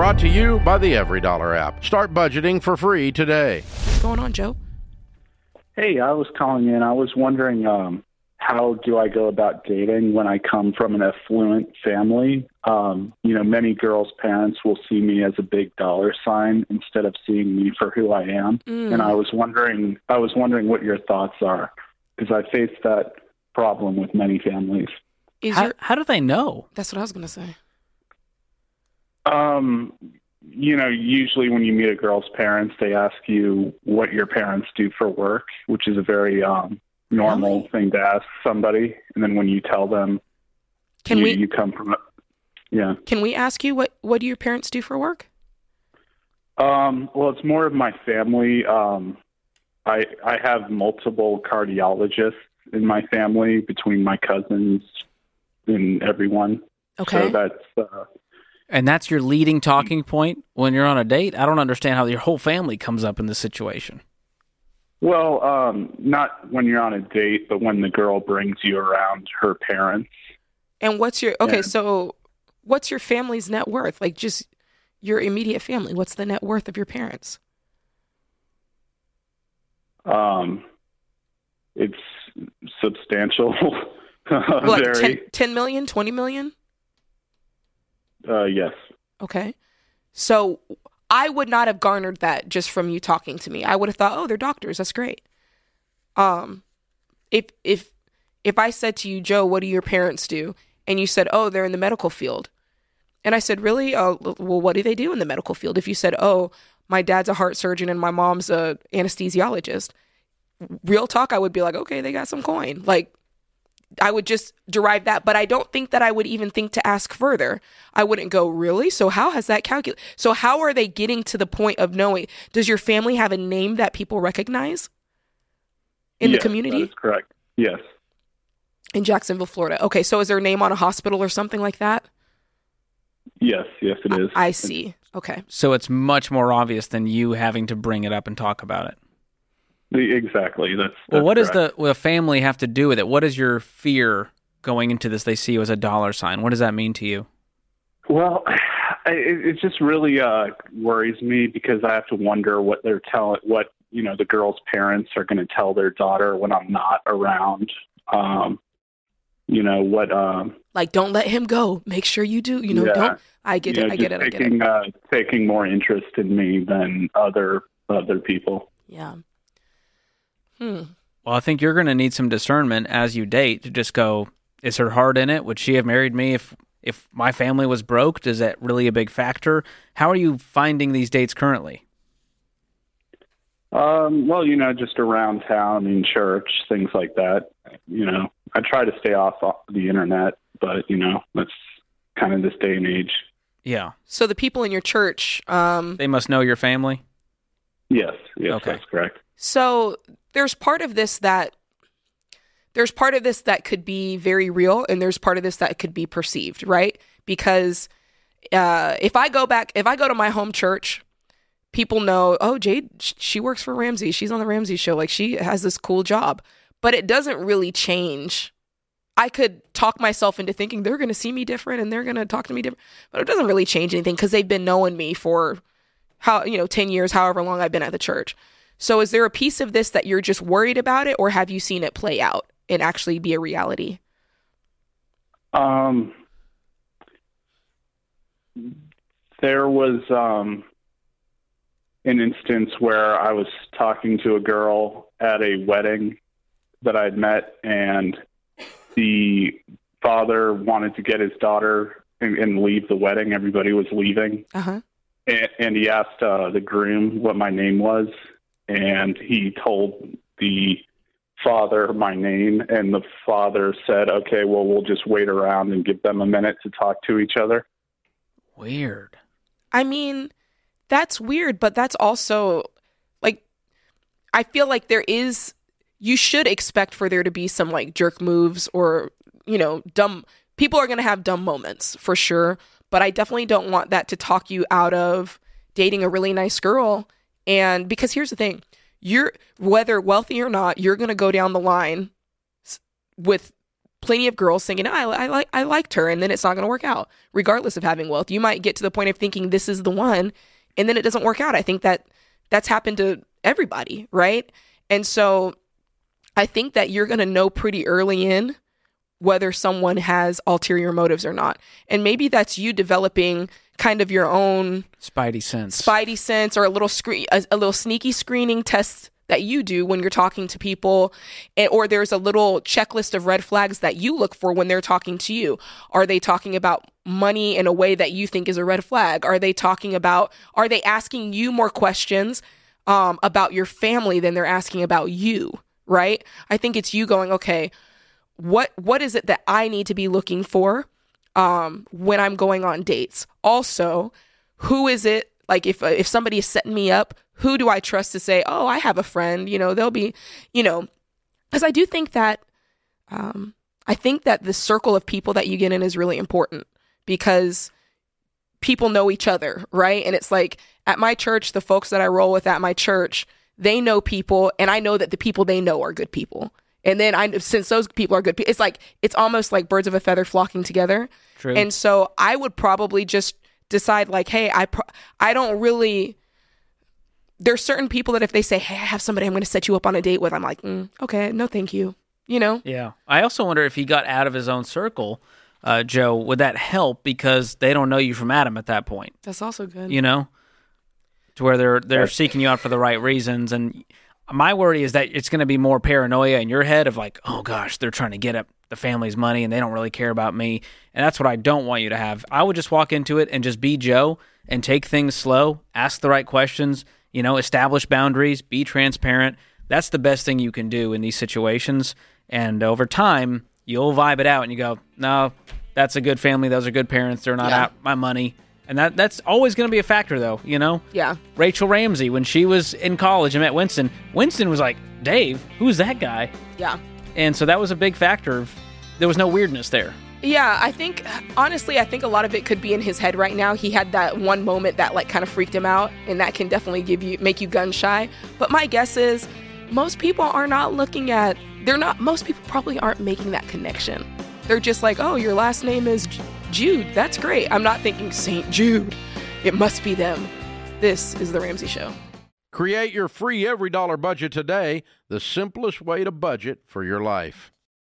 Brought to you by the EveryDollar app. Start budgeting for free today. What's going on, Joe? Hey, I was calling in. I was wondering um, how do I go about dating when I come from an affluent family? Um, you know, many girls' parents will see me as a big dollar sign instead of seeing me for who I am. Mm. And I was wondering, I was wondering what your thoughts are because I face that problem with many families. Is How, your how do they know? That's what I was gonna say. Um, you know, usually when you meet a girl's parents, they ask you what your parents do for work, which is a very um, normal thing to ask somebody. And then when you tell them Can you, we you come from a yeah. can we ask you what what do your parents do for work? Um, well, it's more of my family. Um, I I have multiple cardiologists in my family between my cousins and everyone. Okay. So that's uh, And that's your leading talking point when you're on a date? I don't understand how your whole family comes up in this situation. well, um, not when you're on a date, but when the girl brings you around her parents. and what's your okay? Yeah. So, what's your family's net worth? Like just your immediate family. What's the net worth of your parents? Um, it's substantial. Like Very. 10, 10 million, 20 million? Uh, yes. Okay. So I would not have garnered that just from you talking to me. I would have thought, oh, they're doctors. That's great. Um, if if if I said to you, Joe, what do your parents do? And you said, oh, they're in the medical field. And I said, really? Oh, well, what do they do in the medical field? If you said, oh, my dad's a heart surgeon and my mom's a anesthesiologist, real talk, I would be like, okay, they got some coin. Like, I would just derive that, but I don't think that I would even think to ask further. I wouldn't go, really? So how has that calculated? So how are they getting to the point of knowing? Does your family have a name that people recognize in Yes, the community That is correct. Yes. in Jacksonville, Florida? Okay, so is there a name on a hospital or something like that? Yes. Yes, it is. I see. Okay. So it's much more obvious than you having to bring it up and talk about it. The- Exactly. That's, Well, that's what does correct. the the family have to do with it? What is your fear going into this? They see you as a dollar sign. What does that mean to you? Well, it, it just really uh, worries me because I have to wonder what they're telling, what you know, the girl's parents are going to tell their daughter when I'm not around. Um, you know what? Um, Like, don't let him go. Make sure you do. You know, Yeah. don't. I get you it. know, I get it. just I get it. taking, Uh, taking more interest in me than other other people. Yeah. Hmm. Well, I think you're going to need some discernment as you date to just go, is her heart in it? Would she have married me if if my family was broke? Is that really a big factor? How are you finding these dates currently? Um, well, you know, just around town in church, things like that. You know, I try to stay off the internet, but you know, that's kind of this day and age. Yeah. So the people in your church, um, They must know your family. Yes, yes, Okay. that's correct. So there's part of this that there's part of this that could be very real and there's part of this that could be perceived, right? Because uh, if I go back, if I go to my home church, people know, oh, Jade, she works for Ramsey. She's on the Ramsey show. Like she has this cool job, but it doesn't really change. I could talk myself into thinking they're going to see me different and they're going to talk to me different, but it doesn't really change anything because they've been knowing me for how, you know, 10 years, however long I've been at the church. So is there a piece of this that you're just worried about it or have you seen it play out and actually be a reality? Um, there was um, an instance where I was talking to a girl at a wedding that I'd met, and the father wanted to get his daughter and, and leave the wedding. Everybody was leaving, Uh-huh. and, and he asked uh, the groom what my name was, and he told the father my name, and the father said, "Okay, well, we'll just wait around and give them a minute to talk to each other." Weird. I mean, that's weird, but that's also like I feel like there is you should expect for there to be some like jerk moves or, you know, dumb people are going to have dumb moments for sure, but I definitely don't want that to talk you out of dating a really nice girl and because here's the thing, you're whether wealthy or not, you're going to go down the line with plenty of girls thinking, I, I like I liked her, and then it's not going to work out, regardless of having wealth. You might get to the point of thinking this is the one, and then it doesn't work out. I think that that's happened to everybody, right? And so I think that you're going to know pretty early in whether someone has ulterior motives or not. And maybe that's you developing kind of your own Spidey sense. spidey sense or a little screen a, a little sneaky screening test that you do when you're talking to people and, or there's a little checklist of red flags that you look for when they're talking to you are they talking about money in a way that you think is a red flag are they talking about are they asking you more questions um, about your family than they're asking about you right i think it's you going okay what what is it that i need to be looking for um, when i'm going on dates? Also who is it like if if somebody is setting me up who do i trust to say oh i have a friend you know they'll be you know because i do think that um, i think that the circle of people that you get in is really important because people know each other right? And it's like at my church the folks that i roll with at my church they know people and i know that the people they know are good people and then i since those people are good people it's like it's almost like birds of a feather flocking together True. and so I would probably just decide like, hey, I pro- I don't really. There's certain people that if they say, hey, I have somebody I'm going to set you up on a date with, I'm like, mm, okay, no, thank you. You know, Yeah. I also wonder if he got out of his own circle, uh, Joe, would that help because they don't know you from Adam at that point, that's also good. you know? To where they're they're seeking you out for the right reasons and my worry is that it's going to be more paranoia in your head of like, oh gosh, they're trying to get up the family's money and they don't really care about me. And that's what I don't want you to have. I would just walk into it and just be Joe and take things slow, ask the right questions, you know, establish boundaries, be transparent. That's the best thing you can do in these situations. And over time, you'll vibe it out and you go, no, that's a good family. Those are good parents. They're not Yeah. out my money. And that that's always going to be a factor, though. You know, Yeah, Rachel Ramsey when she was in college and met Winston. Winston was like, "Dave, who's that guy?" yeah, And so that was a big factor. Of, there was no weirdness there. yeah. I think honestly, I think a lot of it could be in his head right now. He had that one moment that like kind of freaked him out, and that can definitely give you make you gun shy. But my guess is, most people are not looking at. They're not. Most people probably aren't making that connection. They're just like, oh, your last name is Jude. That's great. I'm not thinking Saint Jude. It must be them. This is the Ramsey Show. Create your free EveryDollar budget today, the simplest way to budget for your life.